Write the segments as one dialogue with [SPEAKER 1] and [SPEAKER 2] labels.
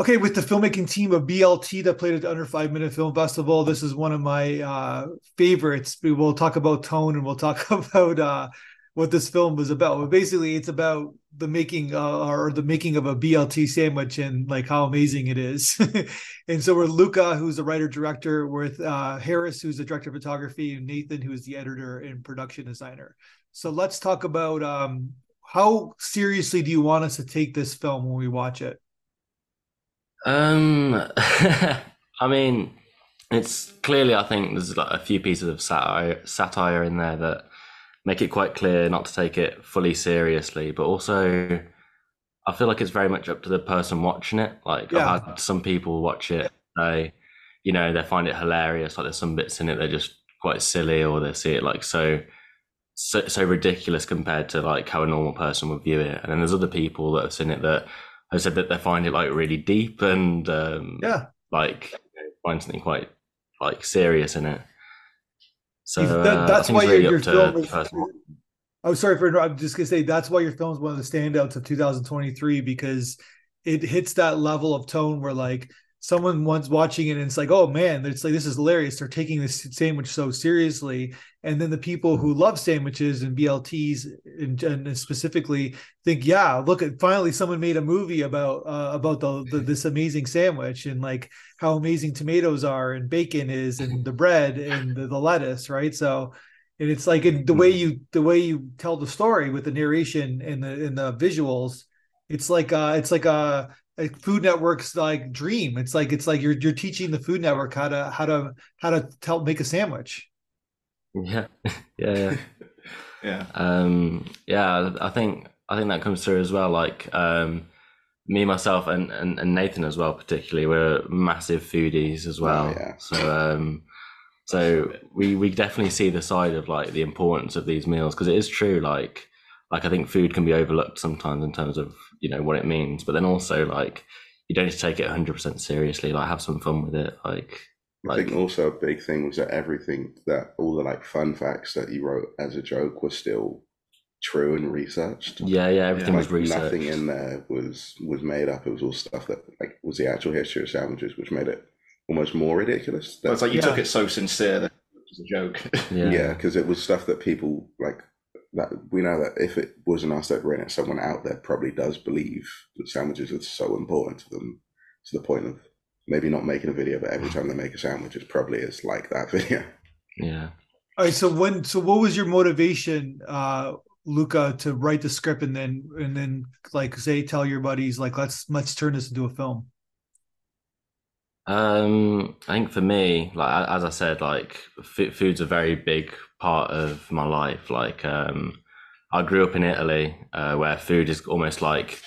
[SPEAKER 1] Okay, with the filmmaking team of BLT that played at the Under Five Minute Film Festival, this is one of my uh, favorites. We will talk about tone and we'll talk about uh, what this film was about. But basically, it's about the making uh, or the making of a BLT sandwich and like how amazing it is. and so we're Luca, who's the writer director, with uh, Harris, who's the director of photography, and Nathan, who is the editor and production designer. So let's talk about um, how seriously do you want us to take this film when we watch it?
[SPEAKER 2] Um, I mean, it's clearly I think there's like a few pieces of satire satire in there that make it quite clear not to take it fully seriously, but also I feel like it's very much up to the person watching it. Like yeah. I've had some people watch it, they you know they find it hilarious. Like there's some bits in it they're just quite silly, or they see it like so so, so ridiculous compared to like how a normal person would view it. And then there's other people that have seen it that I said that they find it like really deep and um,
[SPEAKER 1] yeah,
[SPEAKER 2] like you know, find something quite like serious in it. So that,
[SPEAKER 1] uh, that's why really your, your film is. I'm sorry for. I'm just gonna say that's why your film is one of the standouts of 2023 because it hits that level of tone where like someone once watching it and it's like, oh man, it's like this is hilarious. They're taking this sandwich so seriously. And then the people who love sandwiches and BLTs and, and specifically think, yeah, look at finally someone made a movie about uh, about the, the, this amazing sandwich and like how amazing tomatoes are and bacon is and the bread and the, the lettuce, right? So and it's like in the way you the way you tell the story with the narration and the and the visuals, it's like uh it's like a like Food Network's like dream. It's like it's like you're you're teaching the Food Network how to how to how to tell make a sandwich.
[SPEAKER 2] Yeah, yeah, yeah,
[SPEAKER 3] yeah.
[SPEAKER 2] Um, yeah, I think I think that comes through as well. Like um, me, myself, and, and and Nathan as well, particularly, we're massive foodies as well. Oh, yeah. So um, so we we definitely see the side of like the importance of these meals because it is true. Like like I think food can be overlooked sometimes in terms of you know what it means but then also like you don't need to take it 100% seriously like have some fun with it like
[SPEAKER 4] I think also a big thing was that everything that all the like fun facts that you wrote as a joke was still true and researched.
[SPEAKER 2] Yeah, yeah, everything like, was researched.
[SPEAKER 4] Nothing in there was was made up. It was all stuff that like was the actual history of sandwiches, which made it almost more ridiculous.
[SPEAKER 3] That, well, it's like you yeah. took it so sincere that it was a joke.
[SPEAKER 4] Yeah, because yeah, it was stuff that people like that we know that if it wasn't us that ran it, someone out there probably does believe that sandwiches are so important to them to the point of maybe not making a video, but every time they make a sandwich, it probably is like that video.
[SPEAKER 2] Yeah.
[SPEAKER 1] All right. So when so what was your motivation, uh, Luca, to write the script and then and then like say tell your buddies like let's let's turn this into a film.
[SPEAKER 2] Um, I think for me, like as I said, like f- food's a very big part of my life. Like, um, I grew up in Italy, uh, where food is almost like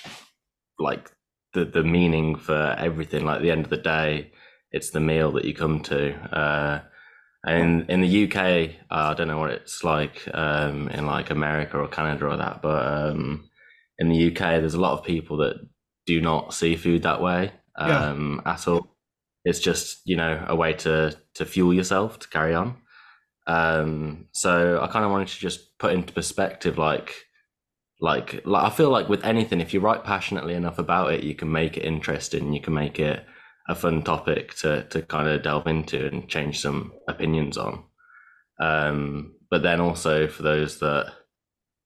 [SPEAKER 2] like the the meaning for everything. Like, at the end of the day, it's the meal that you come to. Uh, and in the UK, uh, I don't know what it's like um, in like America or Canada or that, but um, in the UK, there's a lot of people that do not see food that way um, yeah. at all. It's just you know a way to to fuel yourself to carry on. Um, so I kind of wanted to just put into perspective, like, like, like I feel like with anything, if you write passionately enough about it, you can make it interesting. You can make it a fun topic to to kind of delve into and change some opinions on. Um, but then also for those that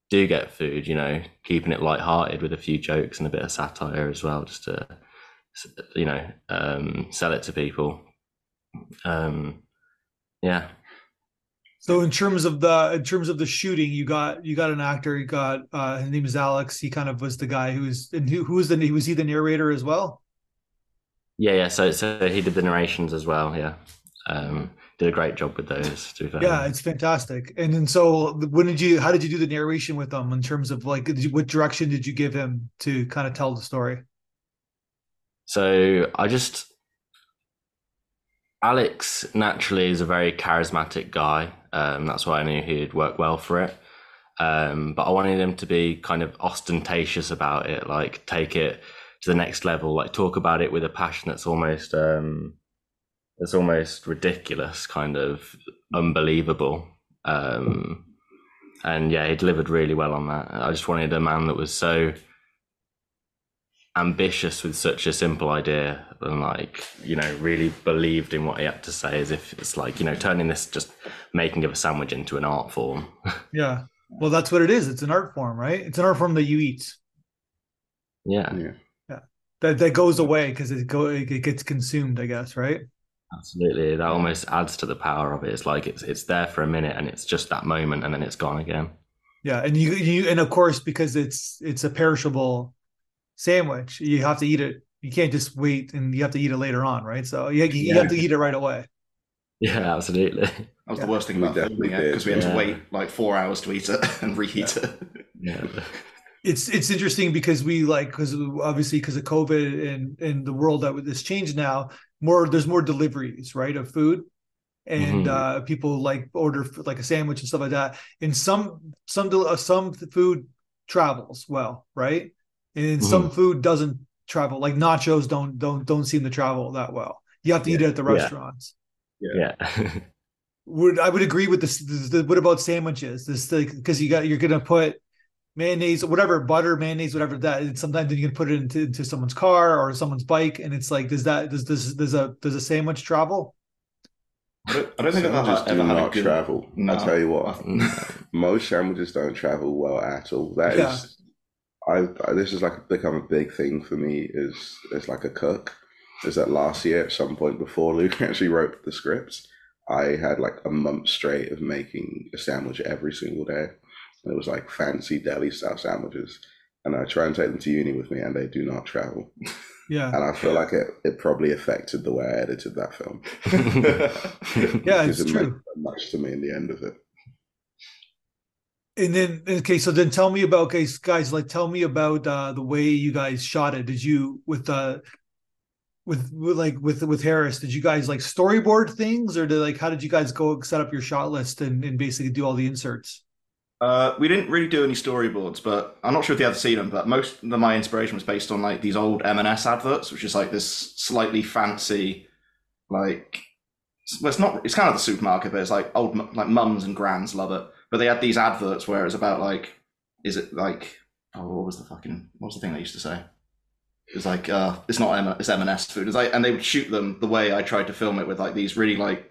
[SPEAKER 2] do get food, you know, keeping it light-hearted with a few jokes and a bit of satire as well, just to you know, um, sell it to people. Um, yeah.
[SPEAKER 1] So in terms of the in terms of the shooting, you got you got an actor. You got uh, his name is Alex. He kind of was the guy who's and who who was the was he the narrator as well?
[SPEAKER 2] Yeah, yeah. So so he did the narrations as well. Yeah. Um, did a great job with those. To be fair.
[SPEAKER 1] Yeah, it's fantastic. And then so when did you? How did you do the narration with them in terms of like you, what direction did you give him to kind of tell the story?
[SPEAKER 2] So I just Alex naturally is a very charismatic guy. Um, that's why I knew he'd work well for it. Um, but I wanted him to be kind of ostentatious about it, like take it to the next level, like talk about it with a passion that's almost um, that's almost ridiculous, kind of unbelievable. Um, and yeah, he delivered really well on that. I just wanted a man that was so ambitious with such a simple idea and like you know really believed in what he had to say as if it's like you know turning this just making of a sandwich into an art form.
[SPEAKER 1] Yeah. Well that's what it is. It's an art form right? It's an art form that you eat.
[SPEAKER 2] Yeah.
[SPEAKER 4] Yeah.
[SPEAKER 1] Yeah. That that goes away because it go it gets consumed i guess right?
[SPEAKER 2] Absolutely. That almost adds to the power of it. It's like it's it's there for a minute and it's just that moment and then it's gone again.
[SPEAKER 1] Yeah. And you you and of course because it's it's a perishable sandwich, you have to eat it. You can't just wait and you have to eat it later on, right? So you, you yeah. have to eat it right away.
[SPEAKER 2] Yeah, absolutely.
[SPEAKER 3] That was yeah. the worst thing about filming it because we had yeah. to wait like four hours to eat it and reheat
[SPEAKER 2] it. Yeah.
[SPEAKER 1] It's it's interesting because we like because obviously because of COVID and and the world that this changed now more there's more deliveries right of food and mm-hmm. uh, people like order like a sandwich and stuff like that. And some some some food travels well, right? And mm-hmm. some food doesn't travel like nachos don't don't don't seem to travel that well you have to yeah. eat it at the restaurants
[SPEAKER 2] yeah, yeah.
[SPEAKER 1] would i would agree with this, this, this what about sandwiches this because you got you're gonna put mayonnaise whatever butter mayonnaise whatever that and sometimes you can put it into, into someone's car or someone's bike and it's like does that does does does a does a sandwich travel
[SPEAKER 3] I don't, I don't think sandwiches
[SPEAKER 4] do not good... travel. No. I'll tell you what, most sandwiches don't travel well at all. That yeah. is I, I, this is like become a big thing for me is as like a cook. Is that last year at some point before Luke actually wrote the scripts I had like a month straight of making a sandwich every single day. And it was like fancy deli style sandwiches. And I try and take them to uni with me and they do not travel.
[SPEAKER 1] Yeah.
[SPEAKER 4] And I feel like it, it probably affected the way I edited that film.
[SPEAKER 1] Yeah it's it true.
[SPEAKER 4] much to me in the end of it
[SPEAKER 1] and then okay so then tell me about okay guys like tell me about uh the way you guys shot it did you with uh with, with like with with harris did you guys like storyboard things or did like how did you guys go set up your shot list and, and basically do all the inserts
[SPEAKER 3] uh, we didn't really do any storyboards, but I'm not sure if you ever seen them. But most of my inspiration was based on like these old M&S adverts, which is like this slightly fancy, like well, it's not. It's kind of the supermarket, but it's like old like mums and grands love it. But they had these adverts where it's about like, is it like, oh, what was the fucking, what was the thing they used to say? It was like, uh, it's not M, it's M&S food. It's like, and they would shoot them the way I tried to film it with like these really like,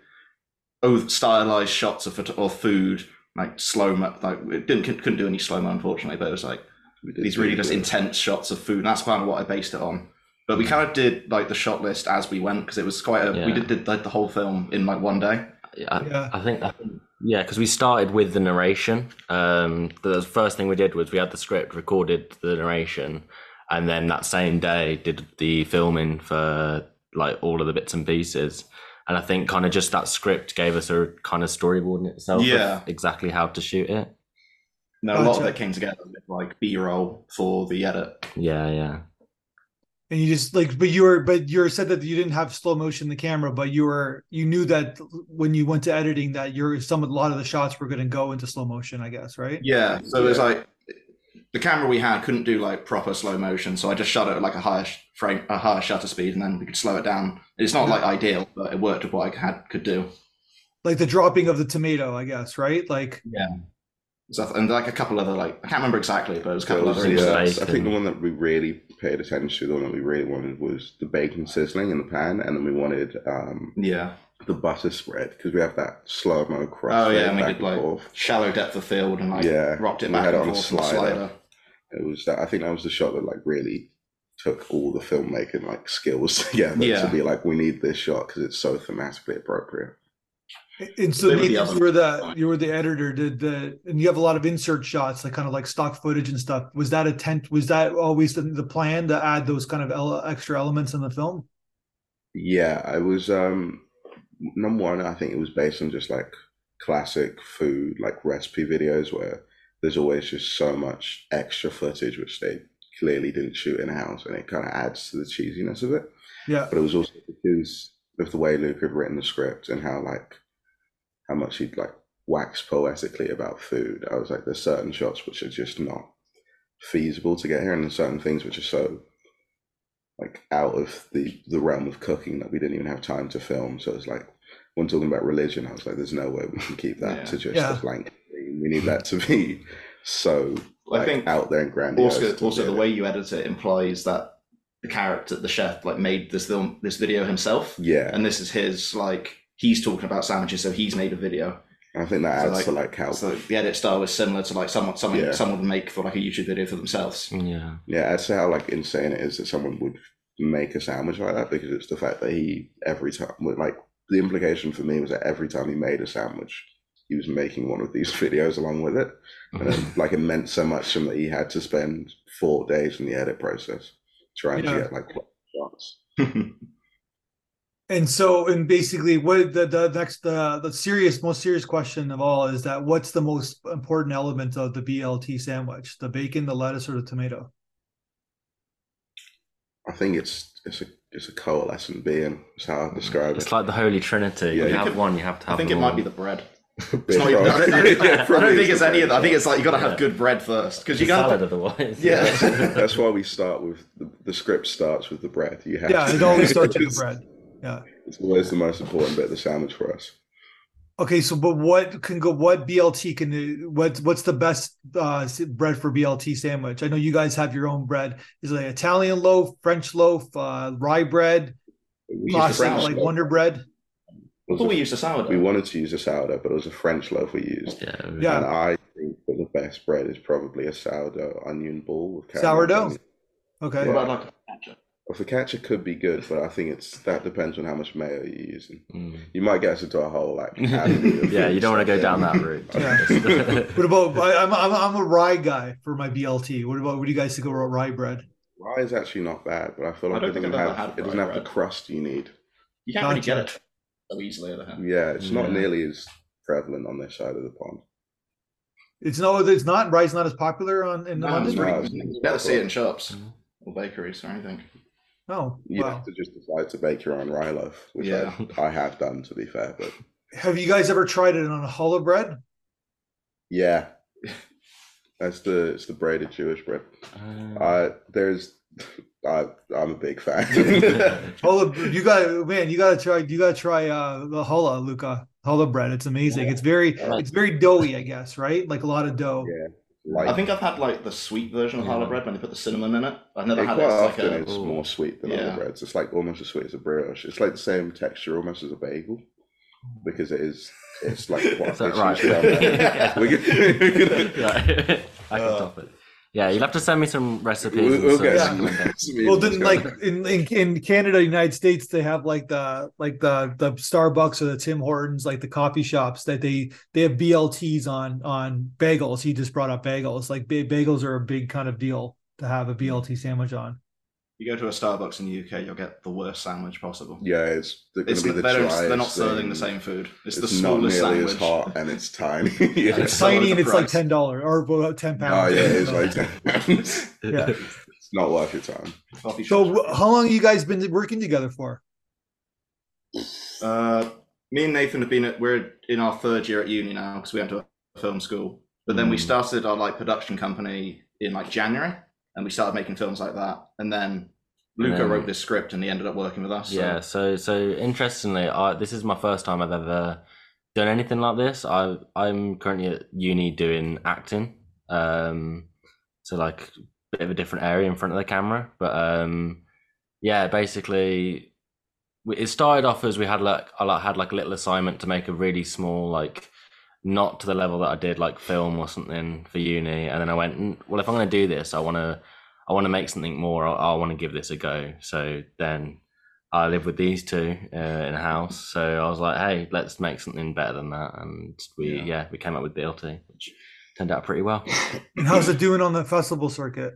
[SPEAKER 3] oh, stylized shots of of food, like slow mo. Like it didn't couldn't do any slow mo unfortunately, but it was like these really just intense shots of food. And that's kind of what I based it on. But we mm. kind of did like the shot list as we went because it was quite a. Yeah. We did, did like the whole film in like one day.
[SPEAKER 2] Yeah, yeah. I think I think yeah, because we started with the narration. Um, the first thing we did was we had the script, recorded the narration, and then that same day did the filming for like all of the bits and pieces. And I think kind of just that script gave us a kind of storyboard in itself.
[SPEAKER 3] Yeah,
[SPEAKER 2] exactly how to shoot it.
[SPEAKER 3] No, a lot of it came together with like B roll for the edit.
[SPEAKER 2] Yeah, yeah
[SPEAKER 1] and you just like but you were but you were said that you didn't have slow motion in the camera but you were you knew that when you went to editing that you're some a lot of the shots were going to go into slow motion i guess right
[SPEAKER 3] yeah so yeah. it's like the camera we had couldn't do like proper slow motion so i just shot it at like a higher frame a higher shutter speed and then we could slow it down it's not yeah. like ideal but it worked with what i had could do
[SPEAKER 1] like the dropping of the tomato i guess right like
[SPEAKER 3] yeah so, and like a couple other like I can't remember exactly, but it was a couple other.
[SPEAKER 4] Yeah, I think the one that we really paid attention to, the one that we really wanted was the bacon sizzling in the pan, and then we wanted um
[SPEAKER 3] yeah
[SPEAKER 4] the butter spread because we have that slow mo cross.
[SPEAKER 3] Oh yeah, and we did like forth. shallow depth of field and like yeah, rocked it back we had and it on a slider. slider.
[SPEAKER 4] It was that I think that was the shot that like really took all the filmmaking like skills together yeah. to be like we need this shot because it's so thematically appropriate.
[SPEAKER 1] And so Nathan, you were the you were the editor. Did the and you have a lot of insert shots, like kind of like stock footage and stuff. Was that a tent? Was that always the, the plan to add those kind of ele- extra elements in the film?
[SPEAKER 4] Yeah, I was um number one. I think it was based on just like classic food, like recipe videos, where there's always just so much extra footage which they clearly didn't shoot in house, and it kind of adds to the cheesiness of it.
[SPEAKER 1] Yeah,
[SPEAKER 4] but it was also because of the way Luke had written the script and how like how much he'd like wax poetically about food. I was like, there's certain shots which are just not feasible to get here, and there's certain things which are so like out of the the realm of cooking that we didn't even have time to film. So it's like when talking about religion, I was like, there's no way we can keep that yeah. to just yeah. a blank. We need that to be so like, I think out there and grandiose.
[SPEAKER 3] Also, also the way you edit it implies that the character, the chef, like made this film, this video himself,
[SPEAKER 4] Yeah,
[SPEAKER 3] and this is his like he's talking about sandwiches, so he's made a video.
[SPEAKER 4] I think that
[SPEAKER 3] So,
[SPEAKER 4] adds
[SPEAKER 3] like-
[SPEAKER 4] to like how
[SPEAKER 3] So the edit style was similar to like someone someone
[SPEAKER 4] Yeah.
[SPEAKER 3] someone would make for like a YouTube video for themselves.
[SPEAKER 2] Yeah.
[SPEAKER 4] yeah, adds to how like insane it is that someone would make a sandwich like that because it's the fact that he every time like the implication for me was that every time he made a sandwich, he was making one of these videos along with it, and then, um, like it meant so much to him that he had to spend four days in the edit process trying
[SPEAKER 1] Yeah.
[SPEAKER 4] to get like shots.
[SPEAKER 1] And so, and basically, what the the next uh, the serious, most serious question of all is that what's the most important element of the BLT sandwich? The bacon, the lettuce, or the tomato?
[SPEAKER 4] I think it's it's a it's a coalescent being. Is how I describe
[SPEAKER 2] It's
[SPEAKER 4] it.
[SPEAKER 2] It's like the Holy Trinity.
[SPEAKER 4] Yeah,
[SPEAKER 2] you
[SPEAKER 4] you
[SPEAKER 2] have
[SPEAKER 3] could-
[SPEAKER 2] one, you have to have
[SPEAKER 3] I think
[SPEAKER 2] them
[SPEAKER 3] it might be the bread. It's not even, I, don't, I don't-
[SPEAKER 4] Yeah,
[SPEAKER 3] I don't think it's any of that. I think it's like you got to have
[SPEAKER 2] Yeah.
[SPEAKER 3] good bread first because you
[SPEAKER 2] It's a
[SPEAKER 3] got
[SPEAKER 2] salad
[SPEAKER 3] to.
[SPEAKER 2] otherwise.
[SPEAKER 3] Yeah.
[SPEAKER 4] That's why we start with the, the script starts with the bread. You have
[SPEAKER 1] Yeah,
[SPEAKER 4] to-
[SPEAKER 1] it always starts with the bread. Yeah.
[SPEAKER 4] It's always the most important bit of the sandwich for us.
[SPEAKER 1] Okay, so but what can go? What BLT can do- what? What's the best uh, bread for BLT sandwich? I know you guys have your own bread. Is it like Italian loaf, French loaf, uh, rye bread, classic like
[SPEAKER 4] loaf.
[SPEAKER 1] Wonder Bread?
[SPEAKER 4] It was
[SPEAKER 3] Before
[SPEAKER 4] a-
[SPEAKER 3] we used a sourdough.
[SPEAKER 4] we wanted to use a sourdough, but it was a French loaf we used.
[SPEAKER 2] Yeah.
[SPEAKER 1] Yeah.
[SPEAKER 4] And I think that the best bread is probably a sourdough onion ball with caramel
[SPEAKER 1] Sourdough?
[SPEAKER 4] onion.
[SPEAKER 1] Okay,
[SPEAKER 3] What about like a ketchup?
[SPEAKER 4] Well, focaccia could be good, but I think it's that depends on how much mayo you're using.
[SPEAKER 2] Mm.
[SPEAKER 4] You might get us into a whole like
[SPEAKER 2] yeah, you don't want to go
[SPEAKER 4] stuff
[SPEAKER 2] down that route.
[SPEAKER 1] Yeah. What about? I, I'm I'm I'm a rye guy for my BLT. What about? What do you guys think about rye bread?
[SPEAKER 4] Rye is actually not bad, but I feel like
[SPEAKER 3] don't
[SPEAKER 4] it doesn't
[SPEAKER 3] I've ever
[SPEAKER 4] have
[SPEAKER 3] had
[SPEAKER 4] it doesn't
[SPEAKER 3] rye
[SPEAKER 4] have the crust you need.
[SPEAKER 3] You can't really get it so easily over here.
[SPEAKER 4] Yeah, it's not nearly as prevalent on this side of the pond.
[SPEAKER 1] It's no, it's not. Rye's not as popular on in
[SPEAKER 3] No,
[SPEAKER 1] London.
[SPEAKER 3] it's
[SPEAKER 4] No,
[SPEAKER 3] you better see it in shops
[SPEAKER 2] Mhm.
[SPEAKER 3] or bakeries or anything.
[SPEAKER 1] Oh,
[SPEAKER 4] You
[SPEAKER 1] wow.
[SPEAKER 4] have to just decide to bake your own rye loaf, which
[SPEAKER 3] Yeah.
[SPEAKER 4] I, I have done to be fair. But
[SPEAKER 1] Have you guys ever tried it on a challah bread?
[SPEAKER 4] yeah, that's the it's the braided Jewish bread.
[SPEAKER 2] Um,
[SPEAKER 4] I there's I I'm a big fan.
[SPEAKER 1] Challah, you got man, you gotta try. You gotta try uh, the challah, Luca. Challah bread. It's amazing. It's very,
[SPEAKER 2] Yeah.
[SPEAKER 1] it's very doughy, I guess, right? Like a lot of dough.
[SPEAKER 4] yeah, like
[SPEAKER 3] I think I've had like the sweet version of
[SPEAKER 2] Yeah.
[SPEAKER 3] challah bread when they put the cinnamon in it. I've never
[SPEAKER 4] it
[SPEAKER 3] had
[SPEAKER 4] quite
[SPEAKER 3] it as like a.
[SPEAKER 4] it's more sweet than
[SPEAKER 3] Yeah.
[SPEAKER 4] other breads. It's like almost as sweet as a brioche. It's like the same texture almost as a bagel because it is. It's like what
[SPEAKER 2] Is that right?
[SPEAKER 4] used to- We can- we can-
[SPEAKER 2] Yeah, I can
[SPEAKER 3] Uh,
[SPEAKER 2] top it. Yeah, you'll have to send me some recipes.
[SPEAKER 4] We'll,
[SPEAKER 2] and some
[SPEAKER 1] Yeah.
[SPEAKER 4] some
[SPEAKER 2] recommendations.
[SPEAKER 1] Well, then, like in, in in Canada, United States, they have like the like the the Starbucks or the Tim Hortons, like the coffee shops that they they have BLTs on on bagels. He just brought up bagels. Like bagels are a big kind of deal to have a BLT sandwich on.
[SPEAKER 3] You go to a Starbucks in the UK, you'll get the worst sandwich possible.
[SPEAKER 4] Yeah, it's going
[SPEAKER 3] It's
[SPEAKER 4] to be the
[SPEAKER 3] they don't,
[SPEAKER 4] driest
[SPEAKER 3] they're not serving the same food. It's,
[SPEAKER 4] It's,
[SPEAKER 3] the
[SPEAKER 4] not
[SPEAKER 3] smallest
[SPEAKER 4] nearly
[SPEAKER 3] sandwich.
[SPEAKER 4] as hot and it's tiny. yeah.
[SPEAKER 1] It's
[SPEAKER 3] so
[SPEAKER 1] tiny and
[SPEAKER 3] the
[SPEAKER 1] it's like ten dollars or about ten
[SPEAKER 4] Oh
[SPEAKER 1] pounds.
[SPEAKER 4] yeah, it's like it's
[SPEAKER 1] Yeah.
[SPEAKER 4] It's not worth your time.
[SPEAKER 1] So, how long you guys been working together for?
[SPEAKER 3] Uh, me and Nathan have been at, we're in our third year at uni now because we went to a film school. But then we
[SPEAKER 2] Mm.
[SPEAKER 3] started our like production company in like January, and we started making films like that. And then Luca
[SPEAKER 2] then-
[SPEAKER 3] wrote this script, and he ended up working with us. so-
[SPEAKER 2] Yeah, so so interestingly, I this is my first time I've ever done anything like this. I I'm currently at uni doing acting. Um so like bit of a different area in front of the camera, but um yeah, basically it started off as we had like I like had like a little assignment to make a really small like not to the level that I did like film or something for uni and then I went "Mm, well if I'm going to do this I want to I want to make something more. I, I want to give this a go. So then I live with these two uh, in a house. So I was like, hey, let's make something better than that. And we,
[SPEAKER 3] Yeah.
[SPEAKER 2] yeah, we came up with BLT, which turned out pretty well.
[SPEAKER 1] And how's it doing on the festival circuit?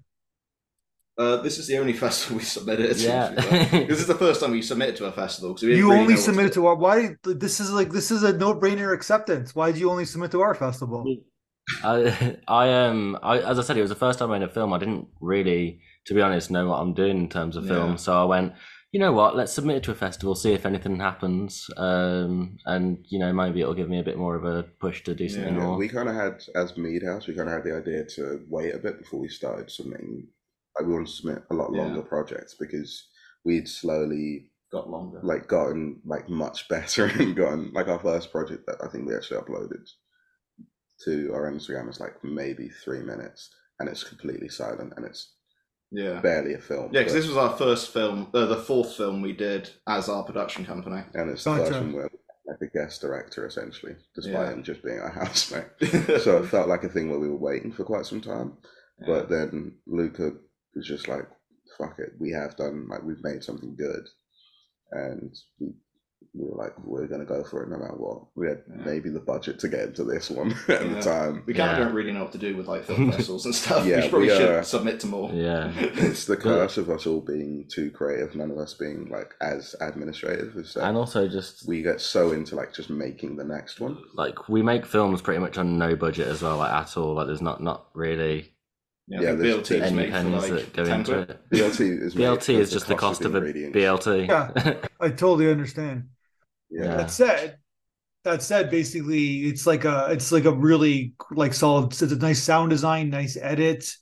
[SPEAKER 3] Uh, this is the only festival we submitted to.
[SPEAKER 2] Yeah.
[SPEAKER 3] this is the first time we submitted to a festival. 'cause we
[SPEAKER 1] You
[SPEAKER 3] really
[SPEAKER 1] only submitted
[SPEAKER 3] do.
[SPEAKER 1] to our. Why? This is like this is a no brainer acceptance. Why did you only submit to our festival?
[SPEAKER 2] I, I um, I, as I said, it was the first time I made a film. I didn't really, to be honest, know what I'm doing in terms of
[SPEAKER 3] Yeah.
[SPEAKER 2] film. So I went, you know what? Let's submit it to a festival, see if anything happens, um, and you know maybe it'll give me a bit more of a push to do something
[SPEAKER 3] Yeah,
[SPEAKER 4] Yeah,
[SPEAKER 2] more.
[SPEAKER 4] we kind of had as Meadhaus, we kind of had the idea to wait a bit before we started submitting. Like we wanted to submit a lot
[SPEAKER 3] Yeah.
[SPEAKER 4] longer projects because we'd slowly
[SPEAKER 3] Got longer.
[SPEAKER 4] like gotten like much better and gotten like our first project that I think we actually uploaded to our Instagram is like maybe three minutes and it's completely silent and it's
[SPEAKER 3] Yeah.
[SPEAKER 4] barely a film.
[SPEAKER 3] Yeah, because this was our first film, uh, the fourth film we did as our production company.
[SPEAKER 4] and it's the first one where like a guest director essentially, despite
[SPEAKER 3] Yeah.
[SPEAKER 4] him just being our housemate. so it felt like a thing where we were waiting for quite some time. But then Luca was just like, "Fuck it, we have done like we've made something good," and we, we were like, "We're gonna go for it no matter what." We had
[SPEAKER 3] Yeah.
[SPEAKER 4] maybe the budget to get into this one at
[SPEAKER 3] Yeah.
[SPEAKER 4] the time.
[SPEAKER 3] we kind of
[SPEAKER 2] Yeah.
[SPEAKER 3] don't really know what to do with like film festivals and stuff.
[SPEAKER 4] Yeah,
[SPEAKER 3] we probably
[SPEAKER 4] we,
[SPEAKER 3] should
[SPEAKER 4] uh,
[SPEAKER 3] submit to more.
[SPEAKER 2] Yeah.
[SPEAKER 4] It's the curse of us all being too creative, none of us being like as administrative. Is that
[SPEAKER 2] And also just
[SPEAKER 4] we get so into like just making the next one.
[SPEAKER 2] like we make films pretty much on no budget as well, like at all. Like there's not not really
[SPEAKER 3] Yeah, I
[SPEAKER 4] Yeah,
[SPEAKER 3] think
[SPEAKER 4] there's-
[SPEAKER 3] BLT is
[SPEAKER 2] any
[SPEAKER 3] made for like
[SPEAKER 2] that go into it.
[SPEAKER 4] BLT is
[SPEAKER 2] BLT is just the cost of a. BLT.
[SPEAKER 1] Yeah. I totally understand.
[SPEAKER 4] Yeah.
[SPEAKER 2] Yeah.
[SPEAKER 1] That said, that said, basically, it's like a it's like a really like solid. It's a nice sound design, nice edit.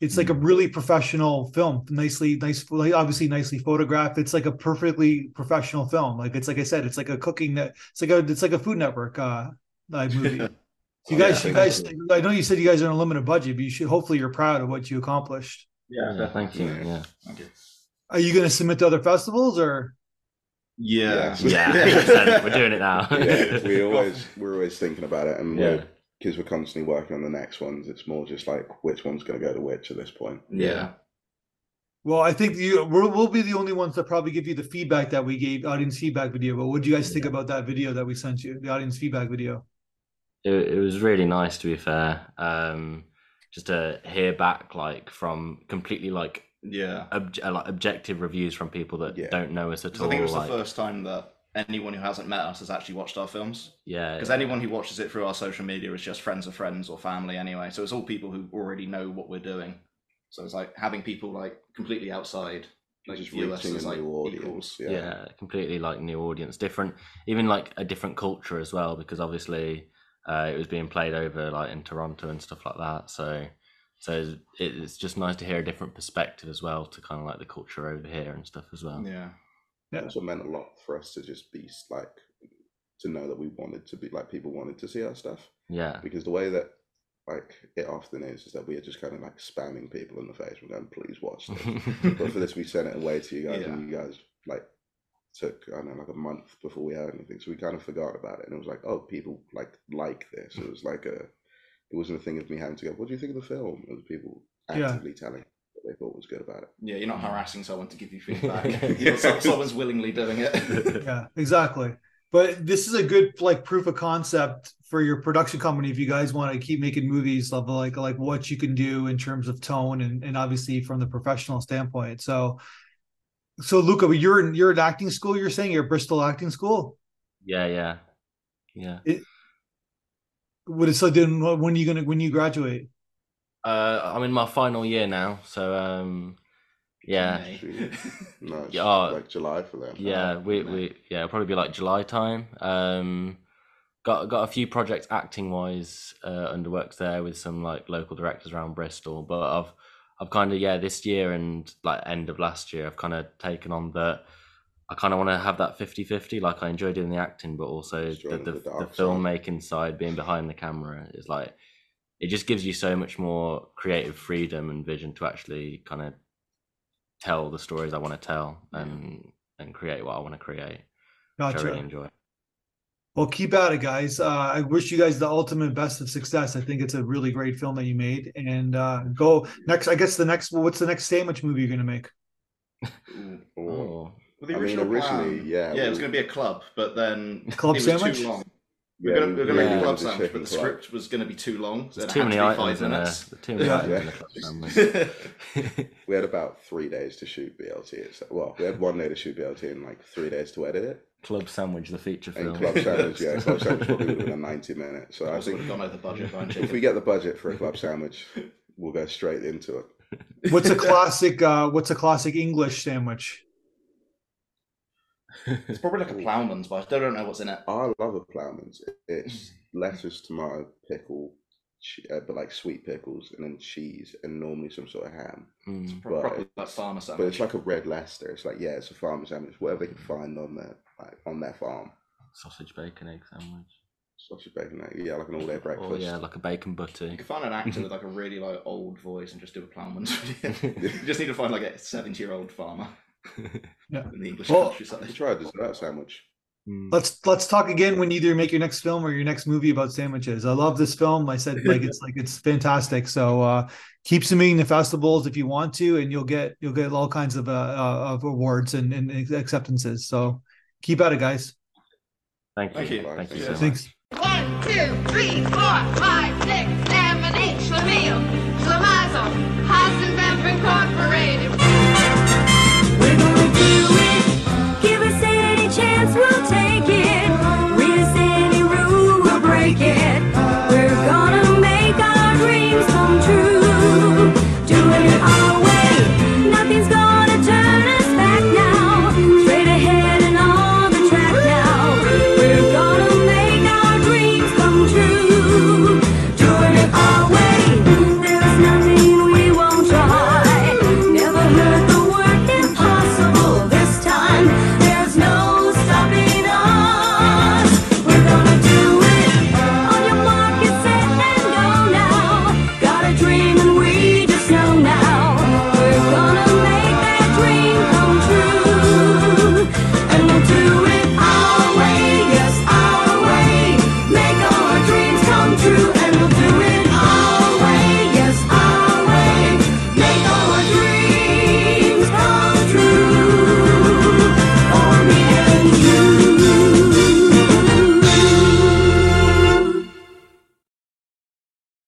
[SPEAKER 1] It's like a really professional film, nicely, nice, like obviously nicely photographed. It's like a perfectly professional film. Like it's like I said, it's like a cooking that It's like a it's like a Food Network uh, uh movie. You guys, oh,
[SPEAKER 3] Yeah,
[SPEAKER 1] you
[SPEAKER 3] thank
[SPEAKER 1] guys. I know you said you guys are on a limited budget, but you should. Hopefully, you're proud of what you accomplished.
[SPEAKER 3] Yeah,
[SPEAKER 2] Yeah, thank you.
[SPEAKER 4] Yeah.
[SPEAKER 2] Yeah.
[SPEAKER 3] Thank you.
[SPEAKER 1] Are you going to submit to other festivals or?
[SPEAKER 3] Yeah.
[SPEAKER 2] Yeah, 100%. we're doing it now.
[SPEAKER 4] yeah, we always we're always thinking about it, and
[SPEAKER 2] Yeah.
[SPEAKER 4] we're because we're constantly working on the next ones. It's more just like which one's going to go to which at this point.
[SPEAKER 3] Yeah.
[SPEAKER 1] Well, I think you we'll, we'll be the only ones that probably give you the feedback that we gave audience feedback video. But what do you guys think
[SPEAKER 2] Yeah.
[SPEAKER 1] about that video that we sent you, the audience feedback video?
[SPEAKER 2] It, it was really nice to be fair. Um, just to hear back like from completely like
[SPEAKER 3] Yeah.
[SPEAKER 2] ob- uh, like objective reviews from people that
[SPEAKER 4] Yeah.
[SPEAKER 2] don't know us at all.
[SPEAKER 3] I think it was
[SPEAKER 2] like,
[SPEAKER 3] the first time that anyone who hasn't met us has actually watched our films.
[SPEAKER 2] yeah,
[SPEAKER 3] Because anyone who watches it through our social media is just friends of friends or family anyway. So it's all people who already know what we're doing. So it's like having people like completely outside like
[SPEAKER 4] just
[SPEAKER 3] view us
[SPEAKER 4] reaching
[SPEAKER 3] as
[SPEAKER 4] a
[SPEAKER 3] like
[SPEAKER 4] new audience.
[SPEAKER 3] equals.
[SPEAKER 4] Yeah.
[SPEAKER 2] yeah. completely like new audience, different, even like a different culture as well, because obviously uh, it was being played over like in Toronto and stuff like that. So, so it, it's just nice to hear a different perspective as well to kind of like the culture over here and stuff as well.
[SPEAKER 3] Yeah.
[SPEAKER 1] Yeah.
[SPEAKER 4] It also meant a lot for us to just be like to know that we wanted to be like people wanted to see our stuff
[SPEAKER 2] Yeah,
[SPEAKER 4] because the way that like it often is is that we are just kind of like spamming people in the face. We're going, please watch this. but for this, we sent it away to you guys, and you guys like took I don't know like a month before we had anything, so we kind of forgot about it, and it was like, oh, people like like this. It was like a, it wasn't a thing of me having to go, what do you think of the film? It was people
[SPEAKER 1] Yeah.
[SPEAKER 4] actively telling what they thought was good about it.
[SPEAKER 3] Yeah, you're not mm-hmm. harassing someone to give you feedback. You're- someone's willingly doing it.
[SPEAKER 1] Yeah, exactly. But this is a good like proof of concept for your production company if you guys want to keep making movies of like like what you can do in terms of tone and, and obviously from the professional standpoint. So so Luca, you're in you're in acting school, you're saying you're at Bristol Acting School?
[SPEAKER 2] yeah, yeah, yeah.
[SPEAKER 1] What is so then when are you gonna when you graduate?
[SPEAKER 2] Uh, I'm in my final year now, so um, yeah,
[SPEAKER 4] No, it's
[SPEAKER 2] Yeah.
[SPEAKER 4] like July for them.
[SPEAKER 2] yeah, we,
[SPEAKER 3] no.
[SPEAKER 2] we yeah, it'll probably be like July time. Um, got got a few projects acting wise uh, under works there with some like local directors around Bristol, but I've I've kind of yeah this year and like end of last year I've kind of taken on that. I kind of want to have that 50-50. Like I enjoy doing the acting, but also the the,
[SPEAKER 4] the
[SPEAKER 2] the
[SPEAKER 4] dark side.
[SPEAKER 2] filmmaking side, being behind the camera is like it just gives you so much more creative freedom and vision to actually kind of tell the stories I want to tell and and create what I want to create, which I
[SPEAKER 1] Gotcha.
[SPEAKER 2] really enjoy.
[SPEAKER 1] Well, keep at it, guys. Uh, I wish you guys the ultimate best of success. I think it's a really great film that you made. And uh, go next. I guess the next. What's the next sandwich movie you're gonna make?
[SPEAKER 2] Oh,
[SPEAKER 3] Well, the
[SPEAKER 4] I mean,
[SPEAKER 3] original
[SPEAKER 4] originally,
[SPEAKER 3] plan,
[SPEAKER 4] yeah,
[SPEAKER 3] yeah, it was going to be a club, but then
[SPEAKER 1] Club
[SPEAKER 3] it was
[SPEAKER 1] sandwich?
[SPEAKER 3] too long.
[SPEAKER 4] yeah,
[SPEAKER 3] We're going to, we're going to
[SPEAKER 2] yeah.
[SPEAKER 3] make a club sandwich, but the
[SPEAKER 4] club.
[SPEAKER 3] script was going to be too long. So
[SPEAKER 2] there's
[SPEAKER 3] it
[SPEAKER 2] too
[SPEAKER 3] had
[SPEAKER 2] many
[SPEAKER 3] to be
[SPEAKER 2] items
[SPEAKER 3] five
[SPEAKER 2] in there.
[SPEAKER 3] minutes.
[SPEAKER 2] Too many
[SPEAKER 1] Yeah.
[SPEAKER 2] items
[SPEAKER 4] Yeah.
[SPEAKER 2] in the club sandwich.
[SPEAKER 4] We had about three days to shoot BLT. It's, well, we had one day to shoot BLT and like three days to edit it.
[SPEAKER 2] Club Sandwich, the feature
[SPEAKER 4] And
[SPEAKER 2] film.
[SPEAKER 4] Club Sandwich, yeah, Club Sandwich probably would have been a 90 minutes. So I
[SPEAKER 3] Also would
[SPEAKER 4] think
[SPEAKER 3] have gone over budget buying
[SPEAKER 4] if we get the budget for a Club Sandwich, we'll go straight into it.
[SPEAKER 1] What's a classic? Uh, what's a classic English sandwich?
[SPEAKER 3] It's probably like a ploughman's, but I still don't know what's in it.
[SPEAKER 4] I love a ploughman's. It's lettuce, tomato, pickle, che- uh, but like sweet pickles, and then cheese, and normally some sort of ham.
[SPEAKER 2] Mm.
[SPEAKER 3] Pro- Probably
[SPEAKER 4] But
[SPEAKER 3] like farmer sandwich.
[SPEAKER 4] But it's like a red Leicester. It's like yeah, it's a farmer sandwich, whatever they can find on their like on their farm.
[SPEAKER 2] Sausage, bacon, egg sandwich.
[SPEAKER 4] Sausage bacon, egg. yeah, like an all-day breakfast.
[SPEAKER 2] Or yeah, like a bacon butter.
[SPEAKER 3] You can find an actor with like a really like old voice and just do a Plowman's one. you just need to find like a seventy-year-old farmer
[SPEAKER 1] Yeah.
[SPEAKER 3] in the English
[SPEAKER 1] Well-
[SPEAKER 4] You
[SPEAKER 3] countryside.
[SPEAKER 4] try a dessert sandwich.
[SPEAKER 2] Mm.
[SPEAKER 1] Let's let's talk again when you either make your next film or your next movie about sandwiches. I love this film. I said like it's like it's fantastic. So uh keep submitting the festivals if you want to, and you'll get you'll get all kinds of uh, uh of awards and, and acceptances. So keep at it, guys.
[SPEAKER 2] Thank you.
[SPEAKER 3] Thank you.
[SPEAKER 2] Thank you so
[SPEAKER 3] Yeah.
[SPEAKER 2] much.
[SPEAKER 1] Thanks.
[SPEAKER 5] One, two, three, four, five, six, seven, eight, schlemiel, schlemazel,